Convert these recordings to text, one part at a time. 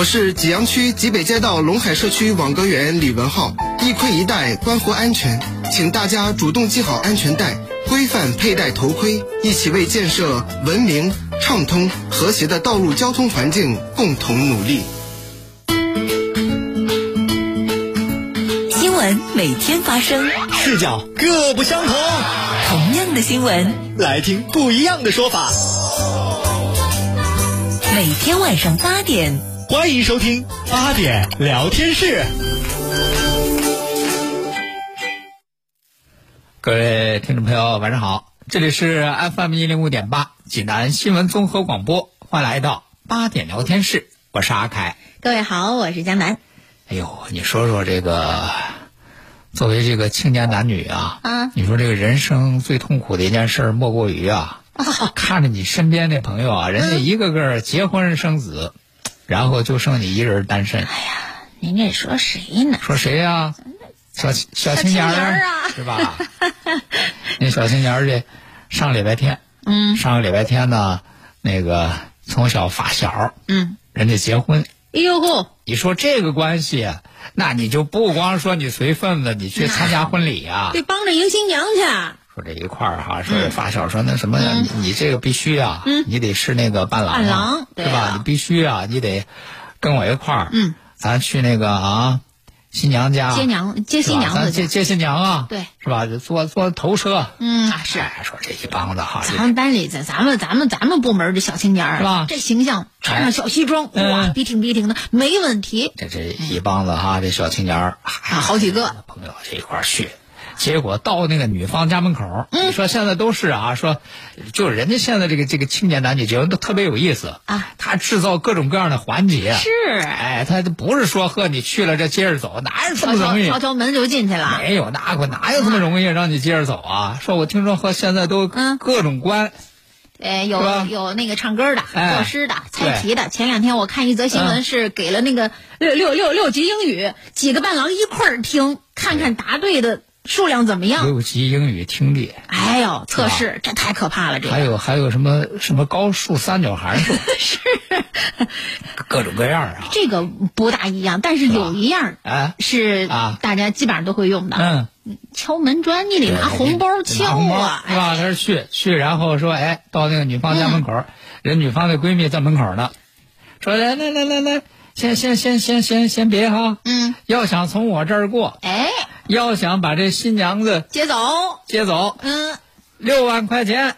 我是济阳区济北街道龙海社区网格员李文浩，一盔一带关乎安全，请大家主动系好安全带，规范佩戴头盔，一起为建设文明、畅通、和谐的道路交通环境共同努力。新闻每天发生，视角各不相同，同样的新闻，来听不一样的说法。每天晚上八点。欢迎收听八点聊天室。各位听众朋友，晚上好，这里是 FM 一零五点八济南新闻综合广播，欢迎来到八点聊天室，我是阿凯。各位好，我是江南。哎呦，你说说这个，作为这个青年男女啊，啊，你说这个人生最痛苦的一件事莫过于啊，看着你身边的朋友啊，人家一个个结婚生子。然后就剩你一人单身。哎呀，您这说谁呢？说谁呀？小小青年儿啊，是吧？那小青年儿这上礼拜天，嗯，上个礼拜天呢，那个从小发小，嗯，人家结婚。哎呦嚯！你说这个关系，那你就不光说你随份子，你去参加婚礼啊，得帮着迎新娘去。说这一块儿哈，说发小说那什么，你你这个必须啊，你得是那个伴郎，伴郎是吧？你必须啊，你得跟我一块儿，嗯，咱去那个啊，新娘家接娘接新娘子，接接新娘啊，对，是吧？坐坐头车，嗯，是说这一帮子哈，咱们班里咱咱们咱们咱们部门的小青年是吧？这形象穿上小西装，哇，笔挺笔挺的，没问题。这这一帮子哈，这小青年啊，好几个朋友这一块儿去。结果到那个女方家门口，你说现在都是啊，说就是人家现在这个这个青年男女结婚都特别有意思啊，他制造各种各样的环节，是，哎，他不是说呵你去了这接着走，哪有这么容易？敲敲门就进去了？没有，那可哪有这么容易让你接着走啊？说我听说和现在都各种关，呃，有有那个唱歌的、作诗的、猜题的。前两天我看一则新闻，是给了那个六六六六级英语，几个伴郎一块儿听，看看答对的。数量怎么样？六级英语听力。哎呦，测试这太可怕了！这还有还有什么什么高数三角函数？是各种各样啊。这个不大一样，但是有一样啊是大家基本上都会用的。嗯，敲门砖，你得拿红包敲啊，是吧？他去去，然后说，哎，到那个女方家门口，人女方的闺蜜在门口呢，说来来来来来，先先先先先先别哈，嗯，要想从我这儿过，哎。要想把这新娘子接走，接走，嗯，六万块钱，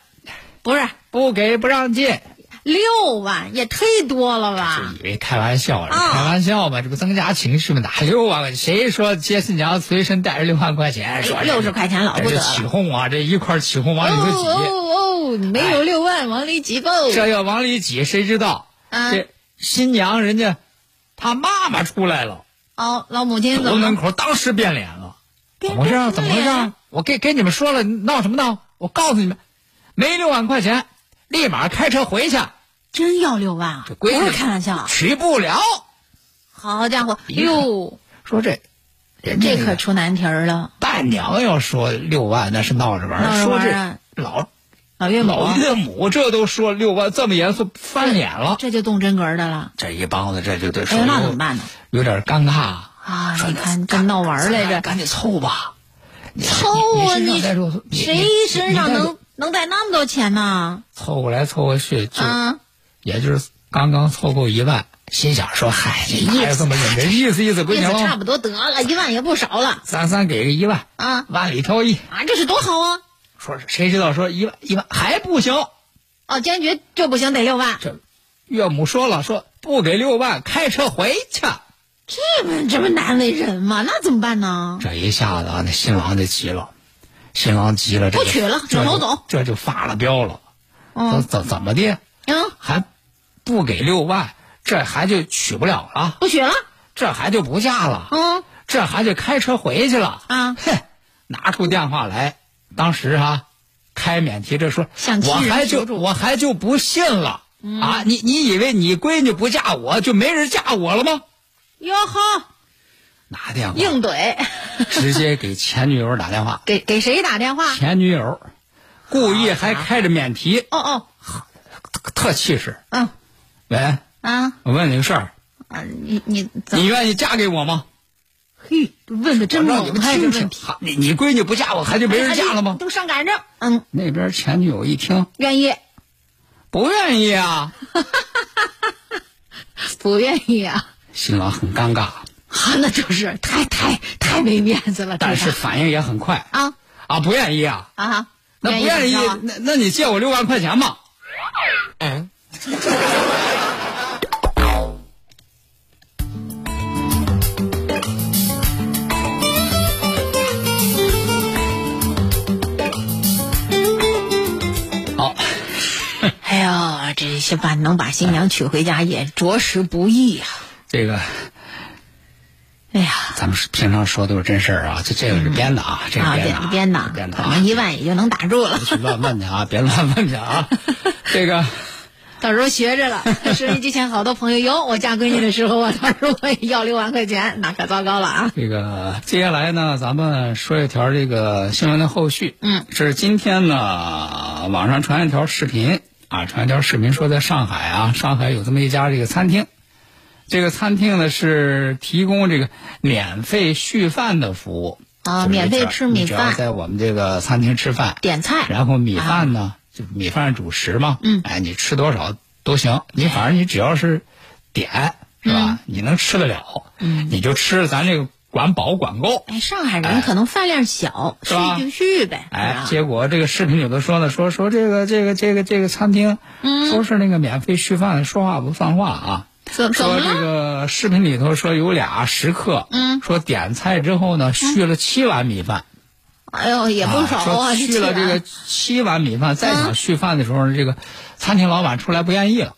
不是不给不让进，六万也忒多了吧？以为开玩笑，开玩笑嘛，这不增加情绪嘛？哪六万？谁说接新娘随身带着六万块钱？说六十块钱老不得了，起哄啊！这一块起哄往里头挤，哦哦，没有六万往里挤不？这要往里挤，谁知道？这新娘人家她妈妈出来了，哦，老母亲走门口，当时变脸了。怎么回事？怎么回事？我给给你们说了，闹什么闹？我告诉你们，没六万块钱，立马开车回去。真要六万啊？不是开玩笑，取不了。好家伙，哟，说这，人这可出难题儿了。伴娘要说六万，那是闹着玩说这老老岳母，老岳母这都说六万，这么严肃，翻脸了。这就动真格的了。这一帮子这就得说，那怎么办呢？有点尴尬。啊！你看这闹玩来着，赶紧凑吧！凑啊！你谁身上能能带那么多钱呢？凑过来凑过去，就也就是刚刚凑够一万，心想说：“嗨，这哪有这么认真？意思意思不行，差不多得了，一万也不少了。三三给个一万啊，万里挑一啊，这是多好啊！说谁知道说一万一万还不行？哦，坚决就不行，得六万。这岳母说了，说不给六万，开车回去。这不这不难为人吗？那怎么办呢？这一下子啊，那新郎就急了，新郎急了，这不娶了，转头走，这就发了飙了。怎怎怎么的？嗯，还不给六万，这还就娶不了了，不娶了，这还就不嫁了，嗯，这还就开车回去了，啊，哼，拿出电话来，当时哈、开免提这说，我还就我还就不信了、啊！你你以为你闺女不嫁我就没人嫁我了吗？哟呵，拿电话。硬怼，直接给前女友打电话，给给谁打电话？前女友。故意还开着免提，哦哦，特气势。嗯。喂，啊。我问你个事儿，啊，你你你？愿意嫁给我吗？嘿，问的真我让你猛，们听听还这问题，，哈你你闺女不嫁我，还就没人嫁了吗？都上赶着，嗯，那边前女友一听，愿意。不愿意啊，不愿意啊？新郎很尴尬，啊，那就是太太太没面子了，但是反应也很快啊。啊，不愿意啊，啊，那不愿意那那你借我六万块钱吧。嗯，哎呀，这些把能把新娘娶回家也着实不易呀、这个哎呀，咱们是平常说都是真事儿啊，这这个是编的啊，这个啊，编的啊，编的，编的啊可能一万也就能打住了。别去乱问去啊，别乱问去啊，这个。到时候学着了，收音机前好多朋友有我嫁闺女的时候，我到时候我也要六万块钱，那可糟糕了啊！这个接下来呢，咱们说一条这个新闻的后续。嗯，这是今天呢，网上传一条视频啊，传一条视频说，在上海啊，上海有这么一家这个餐厅，这个餐厅呢是提供这个免费续饭的服务啊就是免费吃米饭只要饭在我们这个餐厅吃饭，点菜然后米饭呢，就米饭主食嘛，嗯哎，你吃多少都行，你反正你只要是点是吧，你能吃得了，嗯你就吃，咱这个管饱管够。哎，上海人可能饭量小，是吧续就去呗。哎结果这个视频里头说呢，说说这个这个这个这个餐厅，嗯说是那个免费续饭，说话不算话啊。说这？个视频里头说有俩食客，嗯说点菜之后呢，续了七碗米饭，哎呦，也不少啊说啊！续了这个七碗米饭，再想续饭的时候呢，这个餐厅老板出来不愿意了，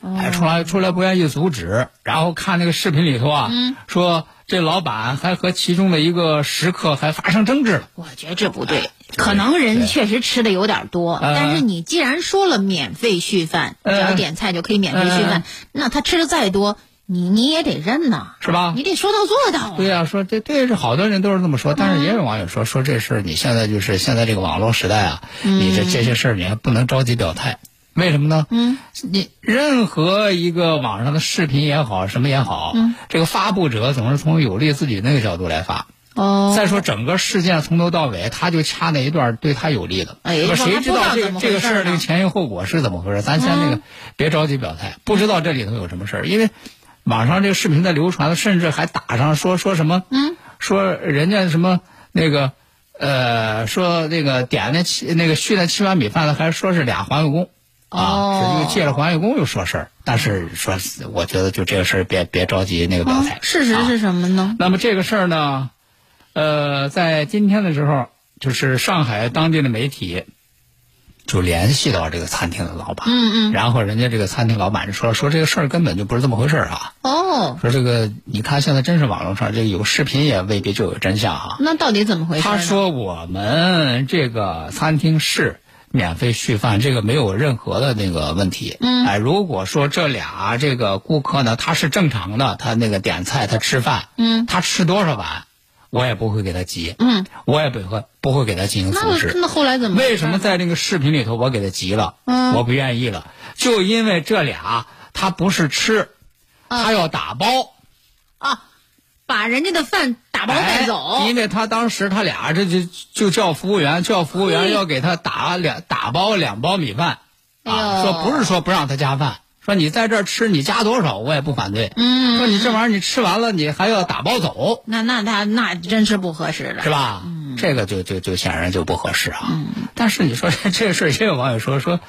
哦哎，出来出来不愿意阻止，然后看那个视频里头啊，嗯说这老板还和其中的一个食客还发生争执了。我觉得这不对，可能人确实吃的有点多，呃但是你既然说了免费续饭，只呃要点菜就可以免费续饭，那他吃的再多，你你也得认呐，是吧你得说到做到啊。对呀、说这这是好多人都是这么说，但是也有网友说说这事儿，你现在就是现在这个网络时代啊，你这这些事儿你还不能着急表态，为什么呢？嗯，你任何一个网上的视频也好，什么也好，嗯这个发布者总是从有利自己那个角度来发。哦，再说整个事件从头到尾，他就掐那一段对他有利的。哎谁知道这个这个事儿这个前因后果是怎么回事？咱先那个嗯别着急表态，不知道这里头有什么事儿，因为网上这个视频在流传，甚至还打上说说什么，嗯，说人家什么那个呃，说那个点那七那个续那七碗米饭的，还说是俩环卫工。啊，哦是这个借了环卫工又说事儿，但是说我觉得就这个事儿别别着急那个表态。哦事实是什么呢？那么这个事儿呢，呃，在今天的时候，就是上海当地的媒体就联系到这个餐厅的老板，嗯嗯，然后人家这个餐厅老板就说说这个事儿根本就不是这么回事儿啊，哦，说这个你看现在真是网络上这个有视频也未必就有真相啊、那到底怎么回事？他说我们这个餐厅是。免费续饭，这个没有任何的那个问题。嗯哎，如果说这俩这个顾客呢，他是正常的，他那个点菜，他吃饭，嗯他吃多少碗，我也不会给他急，嗯，我也不会不会给他进行阻那止。那后来怎么？为什么在那个视频里头我给他急了？嗯我不愿意了，就因为这俩他不是吃，啊他要打包。啊？把人家的饭打包带走哎，因为他当时他俩这就就叫服务员，叫服务员要给他打两打包两包米饭，哎啊，呦说不是说不让他加饭，说你在这儿吃你加多少我也不反对，嗯说你这玩意儿你吃完了你还要打包走，那那他那真是不合适了，是？吧？这个就就就显然就不合适啊。但是你说 这事儿，也有网友说说，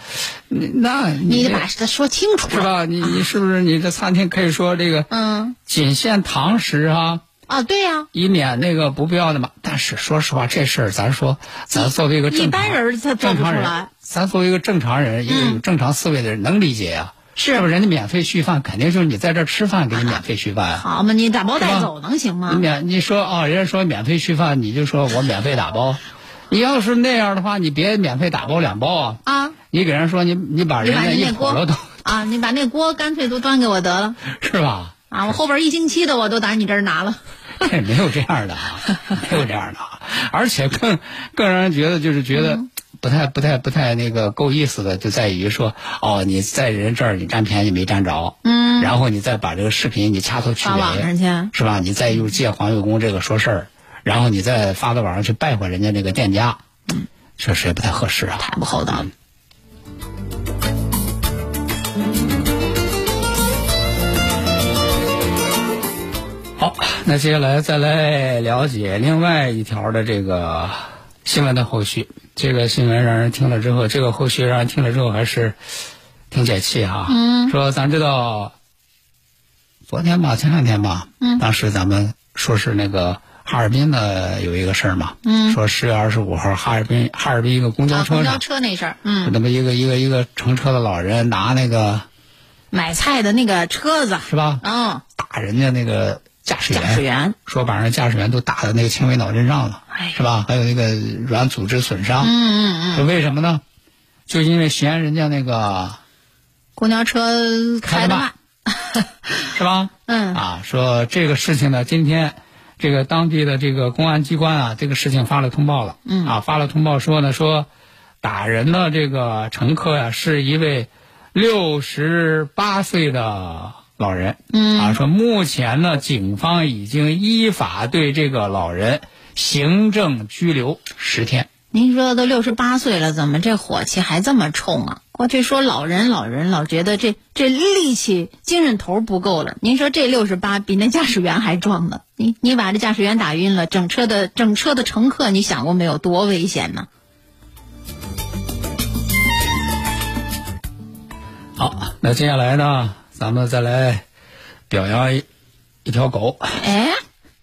那你得把它说清楚是？吧？你你是不是你这餐厅可以说这个嗯仅限堂食啊？啊，对呀、以免那个不必要的嘛。但是说实话，这事儿咱说，咱作为一个正常一般人他做正常人不出来，咱作为一个正常人，一个有正常思维的人，能理解呀、是不是？人家免费续饭，肯定就是你在这儿吃饭给你免费续饭啊。好嘛，你打包带走能行吗？你免你说哦，人家说免费续饭，你就说我免费打包。你要是那样的话，你别免费打包两包啊。啊，你给人说你你把人家一口了都啊，你把那锅干脆都端给我得了，是吧？啊，我后边一星期的我都打你这儿拿了。这没有这样的啊，没有这样的啊，而且更更让人觉得就是觉得不太不太不太那个够意思的，就在于说哦，你在人这儿你占便宜没占着，嗯，然后你再把这个视频你掐头去尾，发网上去是吧？你再又借黄月工这个说事儿，然后你再发到网上去败坏人家那个店家，嗯，确实也不太合适啊，太不厚道了。好，那接下来再来了解另外一条的这个新闻的后续。这个新闻让人听了之后，这个后续让人听了之后还是挺解气哈。嗯。说咱知道，昨天吧，前两天吧，嗯，当时咱们说是那个哈尔滨的有一个事儿嘛，嗯，说十月二十五号哈尔滨哈尔滨一个公交车上，公交车那事儿，嗯，那么一个一个一个乘车的老人拿那个买菜的那个车子是吧？嗯，打人家那个。驾驶员，驾驶员说把人驾驶员都打的那个轻微脑震荡了，是吧？还有那个软组织损伤。嗯嗯嗯。说为什么呢？就因为嫌人家那个公交车开的慢，是吧？嗯。啊，说这个事情呢，今天这个当地的这个公安机关啊，这个事情发了通报了。嗯。啊，发了通报说呢，说打人的这个乘客呀，是一位六十八岁的。老人，嗯啊，说目前呢，警方已经依法对这个老人行政拘留十天。您说都六十八岁了，怎么这火气还这么冲啊？过去说老人老人，老觉得这这力气精神头不够了。您说这六十八比那驾驶员还壮呢？你你把这驾驶员打晕了，整车的整车的乘客，你想过没有多危险呢？好，那接下来呢？咱们再来表扬一一条狗。哎，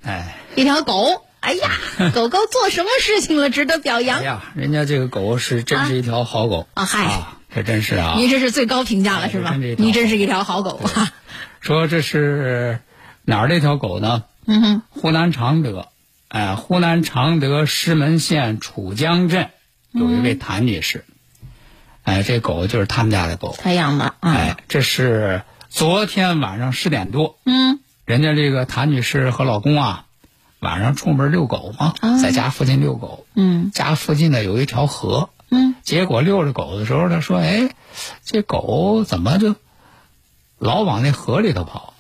哎，一条狗。哎呀，狗狗做什么事情了值得表扬？哎呀，人家这个狗是真是一条好狗啊！嗨，这真是啊！你这是最高评价了是吧？你真是一条好狗啊！说这是哪儿的一条狗呢？嗯哼，湖南常德，哎，湖南常德石门县楚江镇有一位谭女士，哎，这狗就是他们家的狗，他养的。哎，这是。昨天晚上十点多，嗯，人家这个谭女士和老公啊，晚上出门遛狗嘛，在家附近遛狗，嗯，家附近呢有一条河，嗯，结果遛着狗的时候，他说：“哎，这狗怎么就老往那河里头跑？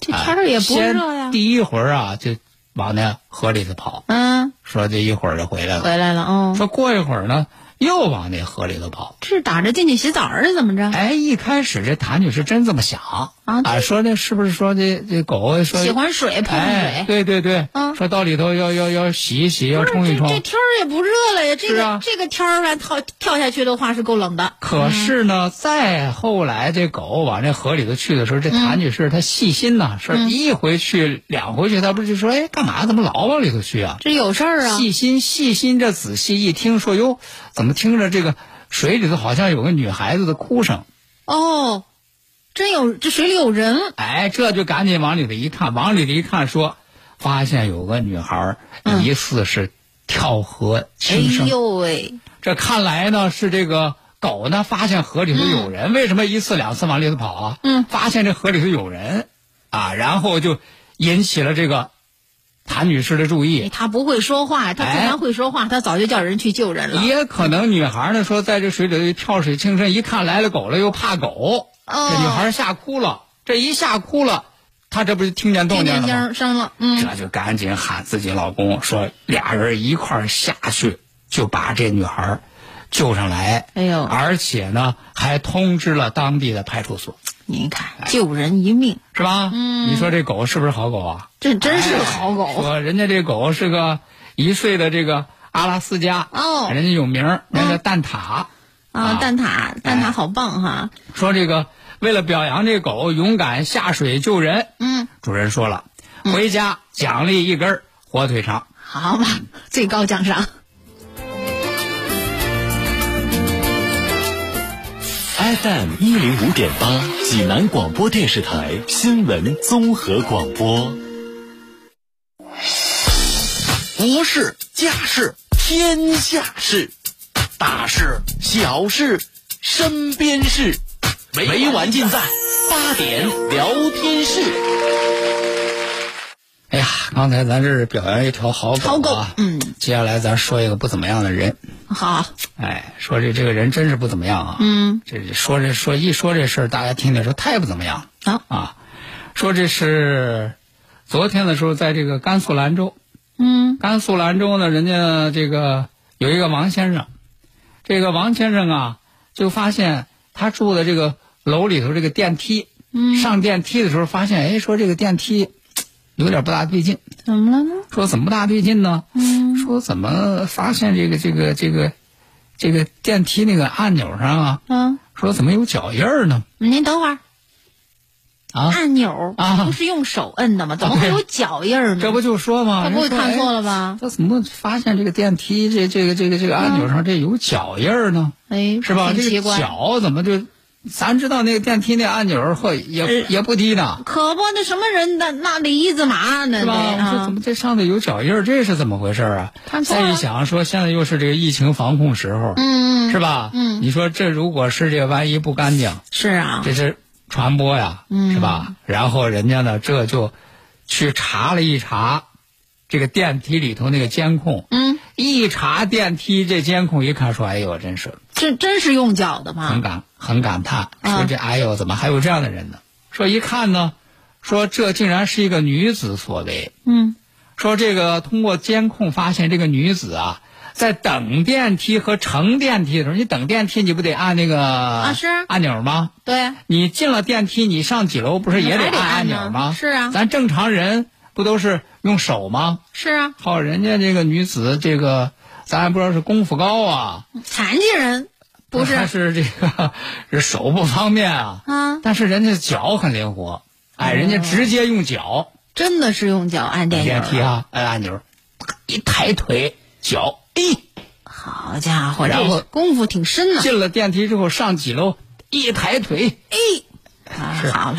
这天儿也不热呀。”第一会儿啊，就往那河里头跑，嗯，说这一会儿就回来了，回来了，哦，说过一会儿呢。又往那河里头跑，这是打着进去洗澡是怎么着？哎，一开始这谭女士真这么想啊，说那是不是说这这狗说喜欢水碰水？对对对，啊，说到里头要要要洗一洗，要冲一冲。这天儿也不热了呀，这个这个天儿还跳跳下去的话是够冷的。可是呢，再后来这狗往这河里头去的时候，这谭女士她细心呐，说一回去两回去，她不是就说哎干嘛？怎么老往里头去啊？这有事儿啊！细心细心这仔细一听，说哟。怎么听着这个水里头好像有个女孩子的哭声？哦，真有这水里有人！哎，这就赶紧往里头一看，往里头一看，说发现有个女孩疑似是跳河轻生。哎呦喂！这看来呢是这个狗呢发现河里头有人，为什么一次两次往里头跑啊？嗯，发现这河里头有人啊，然后就引起了这个。谭女士的注意，她不会说话，她既然会说话，她早就叫人去救人了。也可能女孩呢说，在这水里跳水轻生，一看来了狗了，又怕狗，这女孩吓哭了。这一吓哭了，她这不就听见动静了吗？声了，嗯，这就赶紧喊自己老公，说俩人一块儿下去，就把这女孩救上来。哎呦，而且呢，还通知了当地的派出所。您看，救人一命是吧？嗯，你说这狗是不是好狗啊？这真是好狗。说人家这狗是个一岁的这个阿拉斯加哦，人家有名儿，人家蛋挞啊，蛋挞，蛋挞好棒哈。说这个为了表扬这狗勇敢下水救人，嗯，主人说了，回家奖励一根火腿肠。好吧，最高奖赏。FM 一零五点八，济南广播电视台新闻综合广播。国事、家事、天下事，大事、小事、身边事，每晚尽在八点聊天室。哎呀，刚才咱这是表扬一条好好狗狗啊，嗯，接下来咱说一个不怎么样的人。好，哎，说这这个人真是不怎么样啊。嗯，这说这说一说这事儿，大家听听说太不怎么样啊，啊。说这是昨天的时候，在这个甘肃兰州，嗯。甘肃兰州呢，人家这个有一个王先生，这个王先生啊，就发现他住的这个楼里头这个电梯，嗯，上电梯的时候发现，哎，说这个电梯有点不大对劲，怎么了呢？说怎么不大对劲呢？嗯，说怎么发现这个这个这个这个电梯那个按钮上啊，嗯，说怎么有脚印儿呢？您等会儿，啊，按钮啊不是用手摁的吗？怎么会有脚印儿呢？这不就说吗？他不会看错哎了吧？他怎么发现这个电梯这这个这个这个按钮上这有脚印儿呢？哎，是吧？这个。脚怎么就？咱知道那个电梯那按钮儿会也呃也不低呢，可不，那什么人那那里一字马呢？是吧？得啊我说怎么这上头有脚印儿？这是怎么回事儿啊？再一想，说现在又是这个疫情防控时候，嗯，是吧？嗯你说这如果是这个万一不干净，是啊，这是传播呀，嗯是吧？然后人家呢，这就去查了一查这个电梯里头那个监控，嗯，一查电梯这监控，一看说，哎呦，真是这真是用脚的吗很？感很感叹，啊说这哎呦，怎么还有这样的人呢？说一看呢，说这竟然是一个女子所为，嗯，说这个通过监控发现这个女子啊。在等电梯和乘电梯的时候，你等电梯你不得按那个啊是按钮吗？对，你进了电梯，你上几楼不是也得按按钮吗？是啊咱正常人不都是用手吗？是啊，好，人家这个女子这个，咱还不知道是功夫高啊，残疾人不还是是这个是手不方便啊？啊，但是人家脚很灵活，哎，人家直接用脚真的是用脚按电电。梯啊，按按钮，一抬腿，脚哎，好家伙，然后功夫挺深呢。进了电梯之后上几楼，一抬腿，啊，好了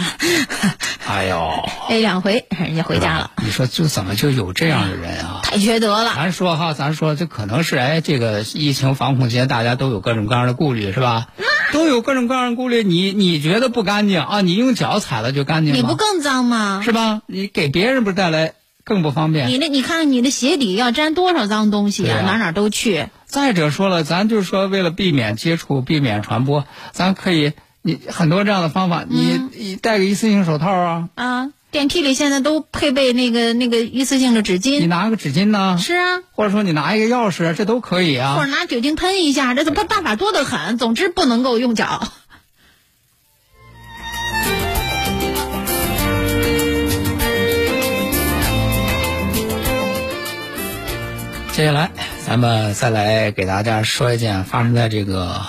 哎呦，，A 两回人家回家了，你说就怎么就有这样的人啊？太缺德了。咱说哈，咱说这可能是哎，这个疫情防控期间大家都有各种各样的顾虑，是吧？都有各种各样的顾虑。你你觉得不干净啊？你用脚踩了就干净吗？你不更脏吗？是吧？你给别人不是带来更不方便？你那你看你的鞋底要沾多少脏东西啊，啊哪哪都去。再者说了，咱就是说为了避免接触、避免传播，咱可以你很多这样的方法，你你戴个一次性手套啊，啊，电梯里现在都配备那个那个一次性的纸巾你。拿个纸巾呢，是啊，或者说你拿一个钥匙，这都可以啊或啊者。拿酒精喷一下，这办办法多得很。总之不能够用脚。接下来，咱们再来给大家说一件发生在这个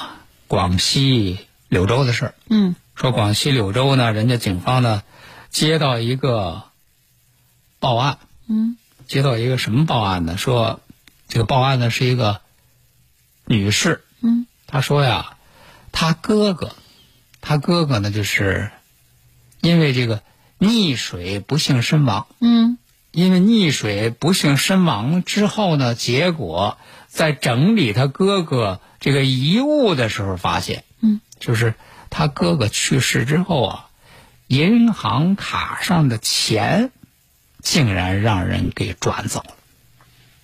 广西柳州的事儿。嗯说广西柳州呢，人家警方呢接到一个报案，嗯接到一个什么报案呢？说这个报案呢是一个女士，嗯，她说呀，她哥哥，她哥哥呢就是因为这个溺水不幸身亡，嗯因为溺水不幸身亡之后呢，结果在整理他哥哥这个遗物的时候发现，嗯，就是他哥哥去世之后啊，银行卡上的钱竟然让人给转走了。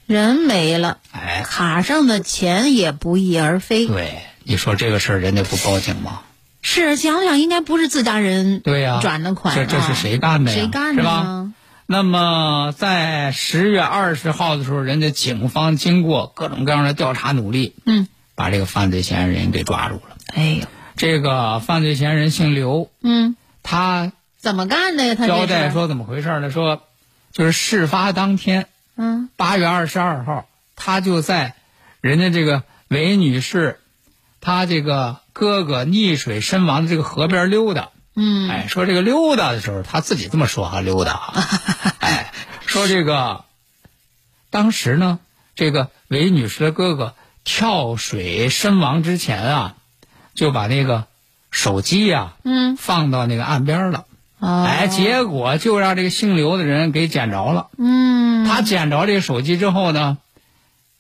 人没了，哎，卡上的钱也不翼而飞。对，你说这个事儿人家不报警吗？是想想应该不是自家人对呀、转的款、啊，这这是谁干的呀？谁干的是吧？那么在十月二十号的时候，人家警方经过各种各样的调查努力，嗯，把这个犯罪嫌疑人给抓住了。哎呦，这个犯罪嫌疑人姓刘，嗯，他怎么干的呀？他交代，说怎么回事呢？说就是事发当天，嗯八月二十二号，他就在人家这个韦女士，她这个哥哥溺水身亡的这个河边溜达。嗯，哎，说这个溜达的时候，他自己这么说哈，溜达啊，哎，说这个当时呢，这个韦女士的哥哥跳水身亡之前啊，就把那个手机呀，嗯，放到那个岸边了。哦哎，结果就让这个姓刘的人给捡着了。嗯，他捡着这个手机之后呢，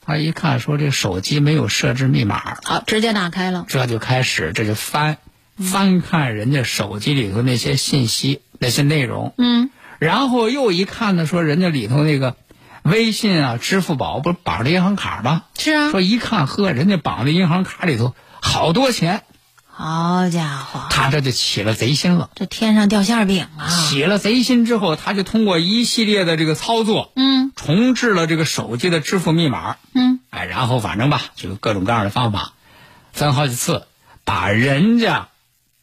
他一看说这手机没有设置密码，好，直接打开了。这就开始这就翻翻看人家手机里头那些信息那些内容。嗯，然后又一看呢，说人家里头那个微信啊、支付宝不是绑着银行卡吗？是啊。说一看，呵，人家绑的银行卡里头好多钱。好家伙！他这就起了贼心了，这天上掉馅饼啊！起了贼心之后，他就通过一系列的这个操作，嗯，重置了这个手机的支付密码，嗯，哎，然后反正吧，就各种各样的方法，分好几次，把人家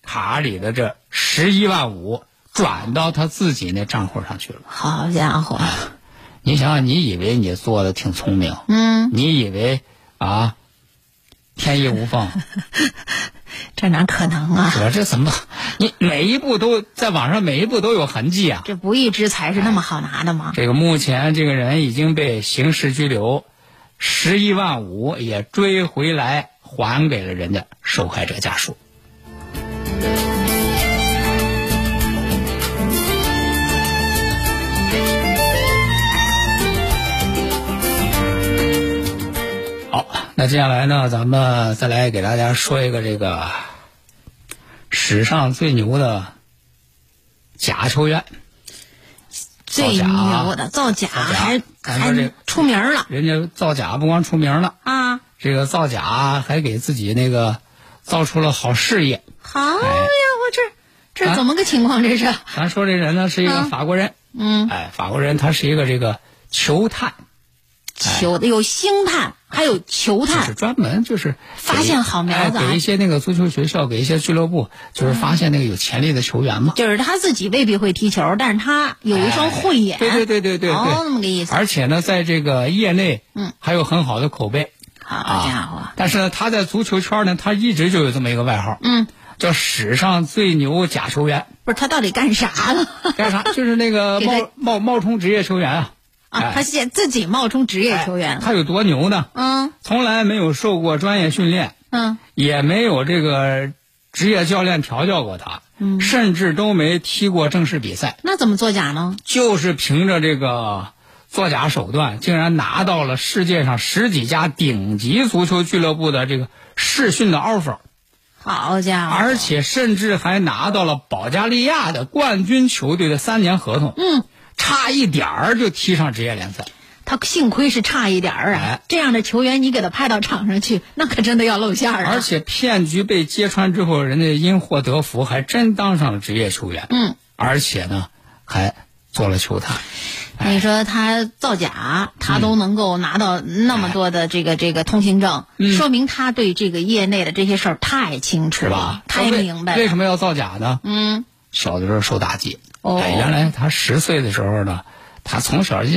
卡里的这十一万五转到他自己那账户上去了。好家伙！你想想，你以为你做的挺聪明，嗯，你以为啊，天衣无缝。这哪可能啊！我这怎么？你每一步都在网上，每一步都有痕迹啊！这不义之财是那么好拿的吗？这个目前这个人已经被刑事拘留，十一万五也追回来还给了人家受害者家属。好，那接下来呢，咱们再来给大家说一个这个史上最牛的假球员，最牛的造假还还出名了。人家造假不光出名了啊，这个造假还给自己那个造出了好事业。好呀，我这这怎么个情况？这是？咱说这人呢是一个法国人，嗯，哎，法国人他是一个这个球探。球的有星探，还有球探，是专门就是发现好苗子，给一些那个足球学校，给一些俱乐部，就是发现那个有潜力的球员嘛。就是他自己未必会踢球，但是他有一双慧眼。对对对对对，哦，那么个意思。而且呢，在这个业内，嗯，还有很好的口碑。好家伙！但是呢，他在足球圈呢，他一直就有这么一个外号，嗯，叫史上最牛假球员。不是他到底干啥了？干啥？就是那个 冒冒冒充职业球员啊。啊，他现自己冒充职业球员，他有多牛呢？嗯，从来没有受过专业训练，嗯，也没有这个职业教练调教过他，嗯，甚至都没踢过正式比赛。那怎么作假呢？就是凭着这个作假手段，竟然拿到了世界上十几家顶级足球俱乐部的这个试训的 offer。好家伙！而且甚至还拿到了保加利亚的冠军球队的三年合同。嗯。差一点儿就踢上职业联赛，他幸亏是差一点儿啊！哎、这样的球员，你给他派到场上去，那可真的要露馅儿啊！而且骗局被揭穿之后，人家因祸得福，还真当上了职业球员。嗯，而且呢，还做了球探。你说他造假，他都能够拿到那么多的这个这个通行证，嗯、说明他对这个业内的这些事儿太清楚了，太明白了。为什么要造假呢？嗯，小的时候受打击。哦，哎，原来他十岁的时候呢，他从小就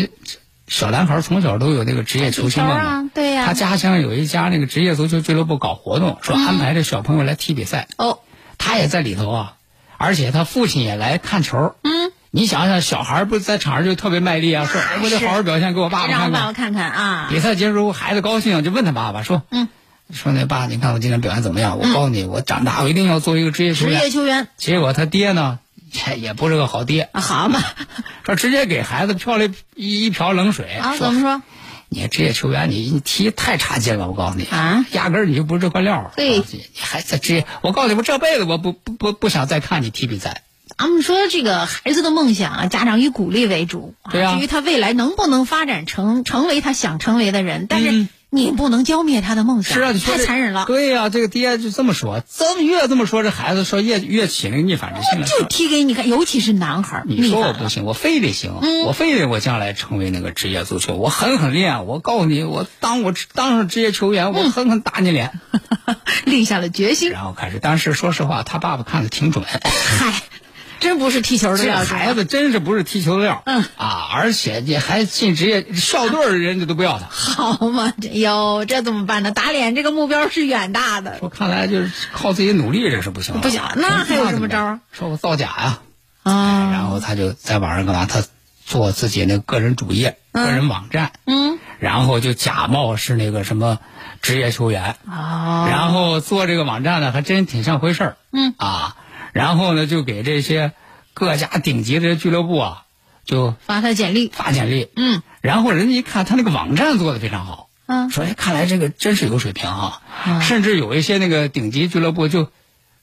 小男孩从小都有那个职业球星梦啊，对呀、他家乡有一家那个职业足球俱乐部搞活动，说安排这小朋友来踢比赛。哦，他也在里头啊，而且他父亲也来看球。嗯，你想想，小孩不是在场上就特别卖力啊，说我得好好表现，给我爸爸看看。让爸爸看看啊！比赛结束后，孩子高兴就问他爸爸说：“嗯，说那爸，你看我今天表现怎么样？我告诉你，我长大我一定要做一个职业球员。”职业球员。结果他爹呢？也不是个好爹，啊、好嘛，说直接给孩子漂了一一瓢冷水啊！怎么说？你职业球员，你你踢太差劲了！我告诉你啊，压根儿你就不是这块料。对，你还在职业，我告诉你，我这辈子我不不不不想再看你踢比赛。咱们说这个孩子的梦想啊，家长以鼓励为主。对啊。至于他未来能不能发展成成为他想成为的人，但是。嗯你不能浇灭他的梦想，是啊，你太残忍了。对呀、啊，这个爹就这么说，这么越这么说，这孩子说越越起那个逆反之心了。就踢给你看，尤其是男孩。你说我不行，我非得行，嗯、我非得我将来成为那个职业足球，我狠狠练。我告诉你，我当我当上职业球员，我狠狠打你脸，嗯、立下了决心。然后开始，但是说实话，他爸爸看的挺准。嗨。真不是踢球的料，这孩子真是不是踢球的料。嗯啊，而且你还进职业校队的人家都不要他。好嘛，这哟，这怎么办呢？打脸这个目标是远大的。说看来就是靠自己努力，这是不行。不行，那还有什么招？说我造假呀、啊！然后他就在网上干嘛？他做自己那个人主页、个人网站，嗯，然后就假冒是那个什么职业球员，哦，然后做这个网站呢，还真挺像回事儿，嗯啊，然后呢就给这些各家顶级的俱乐部啊，就发他简历，发简历，嗯。然后人家一看他那个网站做的非常好，嗯。说哎，看来这个真是有水平啊，嗯。甚至有一些那个顶级俱乐部就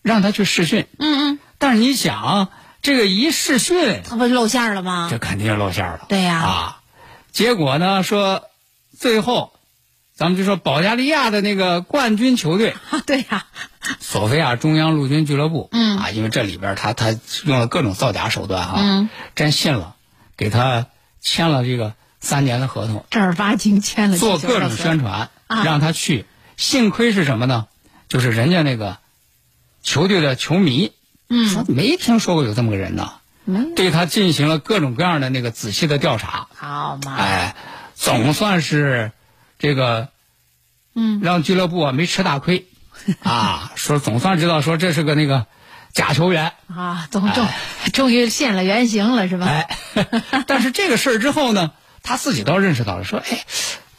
让他去试训，嗯嗯，但是你想，这个一试训，他不就露馅儿了吗？这肯定就露馅儿了。对呀。啊，结果呢说，最后，咱们就说保加利亚的那个冠军球队啊，对呀，索菲亚中央陆军俱乐部，嗯。啊，因为这里边他他用了各种造假手段哈、嗯。真信了，给他签了这个三年的合同，正儿八经签了做各种宣传，啊。让他去。幸亏是什么呢？就是人家那个球队的球迷，说嗯，没听说过有这么个人呢，没。对他进行了各种各样的那个仔细的调查，好嘛，哎，总算是这个，嗯，让俱乐部啊没吃大亏，啊，说总算知道说这是个那个假球员，啊，终终 终于现了原形了，是吧？哎，但是这个事儿之后呢，他自己倒认识到了，说，哎，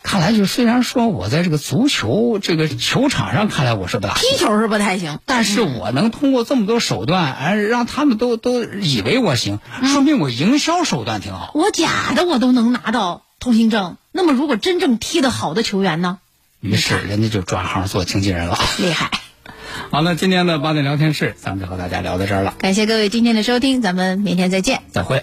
看来就虽然说我在这个足球这个球场上看来我是不大，踢球是不太行，但是我能通过这么多手段，哎，让他们都都以为我行，嗯说明我营销手段挺好。我假的我都能拿到通行证。那么如果真正踢得好的球员呢？于是人家就转行做经纪人了。厉害！好，了今天的八点聊天室，咱们就和大家聊到这儿了，感谢各位今天的收听，咱们明天再见。再会。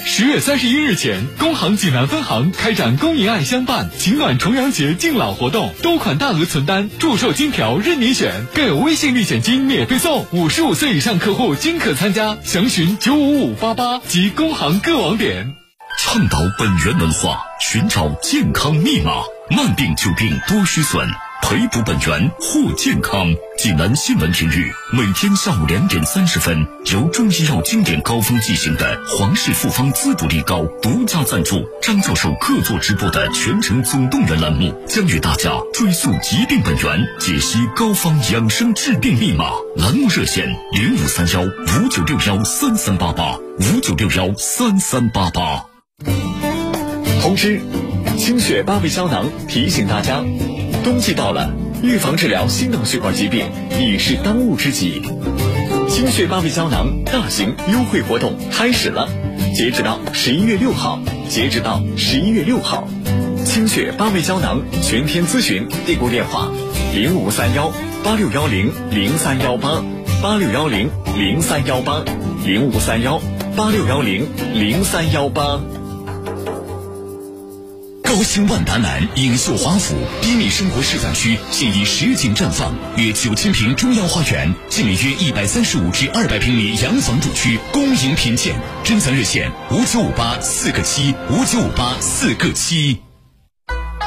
十月三十一日前，工行济南分行开展“公银爱相伴，情暖重阳节”敬老活动，多款大额存单、祝寿金条任你选，更有微信绿险金免费送，五十五岁以上客户均可参加。详询九五五八八及工行各网点。倡导本源文化，寻找健康密码，慢病久病多虚损，培补本源护健康。济南新闻频率每天下午两点三十分，由中医药经典膏方进行的皇氏复方滋补力高独家赞助，张教授客座直播的全程总动员栏目，将与大家追溯疾病本源，解析膏方养生治病密码。栏目热线零五三幺五九六幺三三八八五九六幺三三八八。通知：清血八味胶囊提醒大家，冬季到了，预防治疗心脑血管疾病已是当务之急。清血八味胶囊大型优惠活动开始了，截止到十一月六号，截止到十一月六号，清血八味胶囊全天咨询订购电话：零五三幺八六幺零零三幺八八六幺零零三幺八零五三幺八六幺零零三幺八。高新万达南影秀华府低密生活示范区现已实景绽放，约九千平中央花园，建立约一百三十五至二百平米洋房住区，公营品鉴。珍藏热线五九五八四个七五九五八四个七。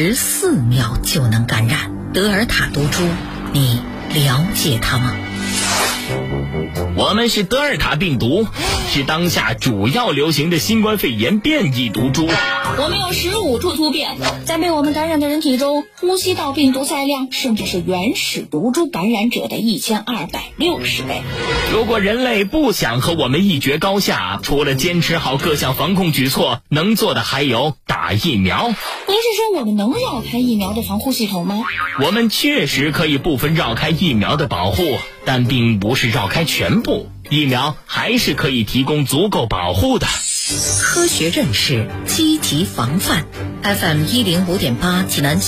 十四秒就能感染德尔塔毒株，你了解它吗？我们是德尔塔病毒，是当下主要流行的新冠肺炎变异毒株。我们有十五处突变，在被我们感染的人体中，呼吸道病毒载量甚至是原始毒株感染者的一千二百六十倍。如果人类不想和我们一决高下，除了坚持好各项防控举措，能做的还有打疫苗。您是说我们能绕开疫苗的防护系统吗？我们确实可以部分绕开疫苗的保护，但并不是绕开全部。疫苗还是可以提供足够保护的。科学认识，积极防范。FM 一零五点八，济南。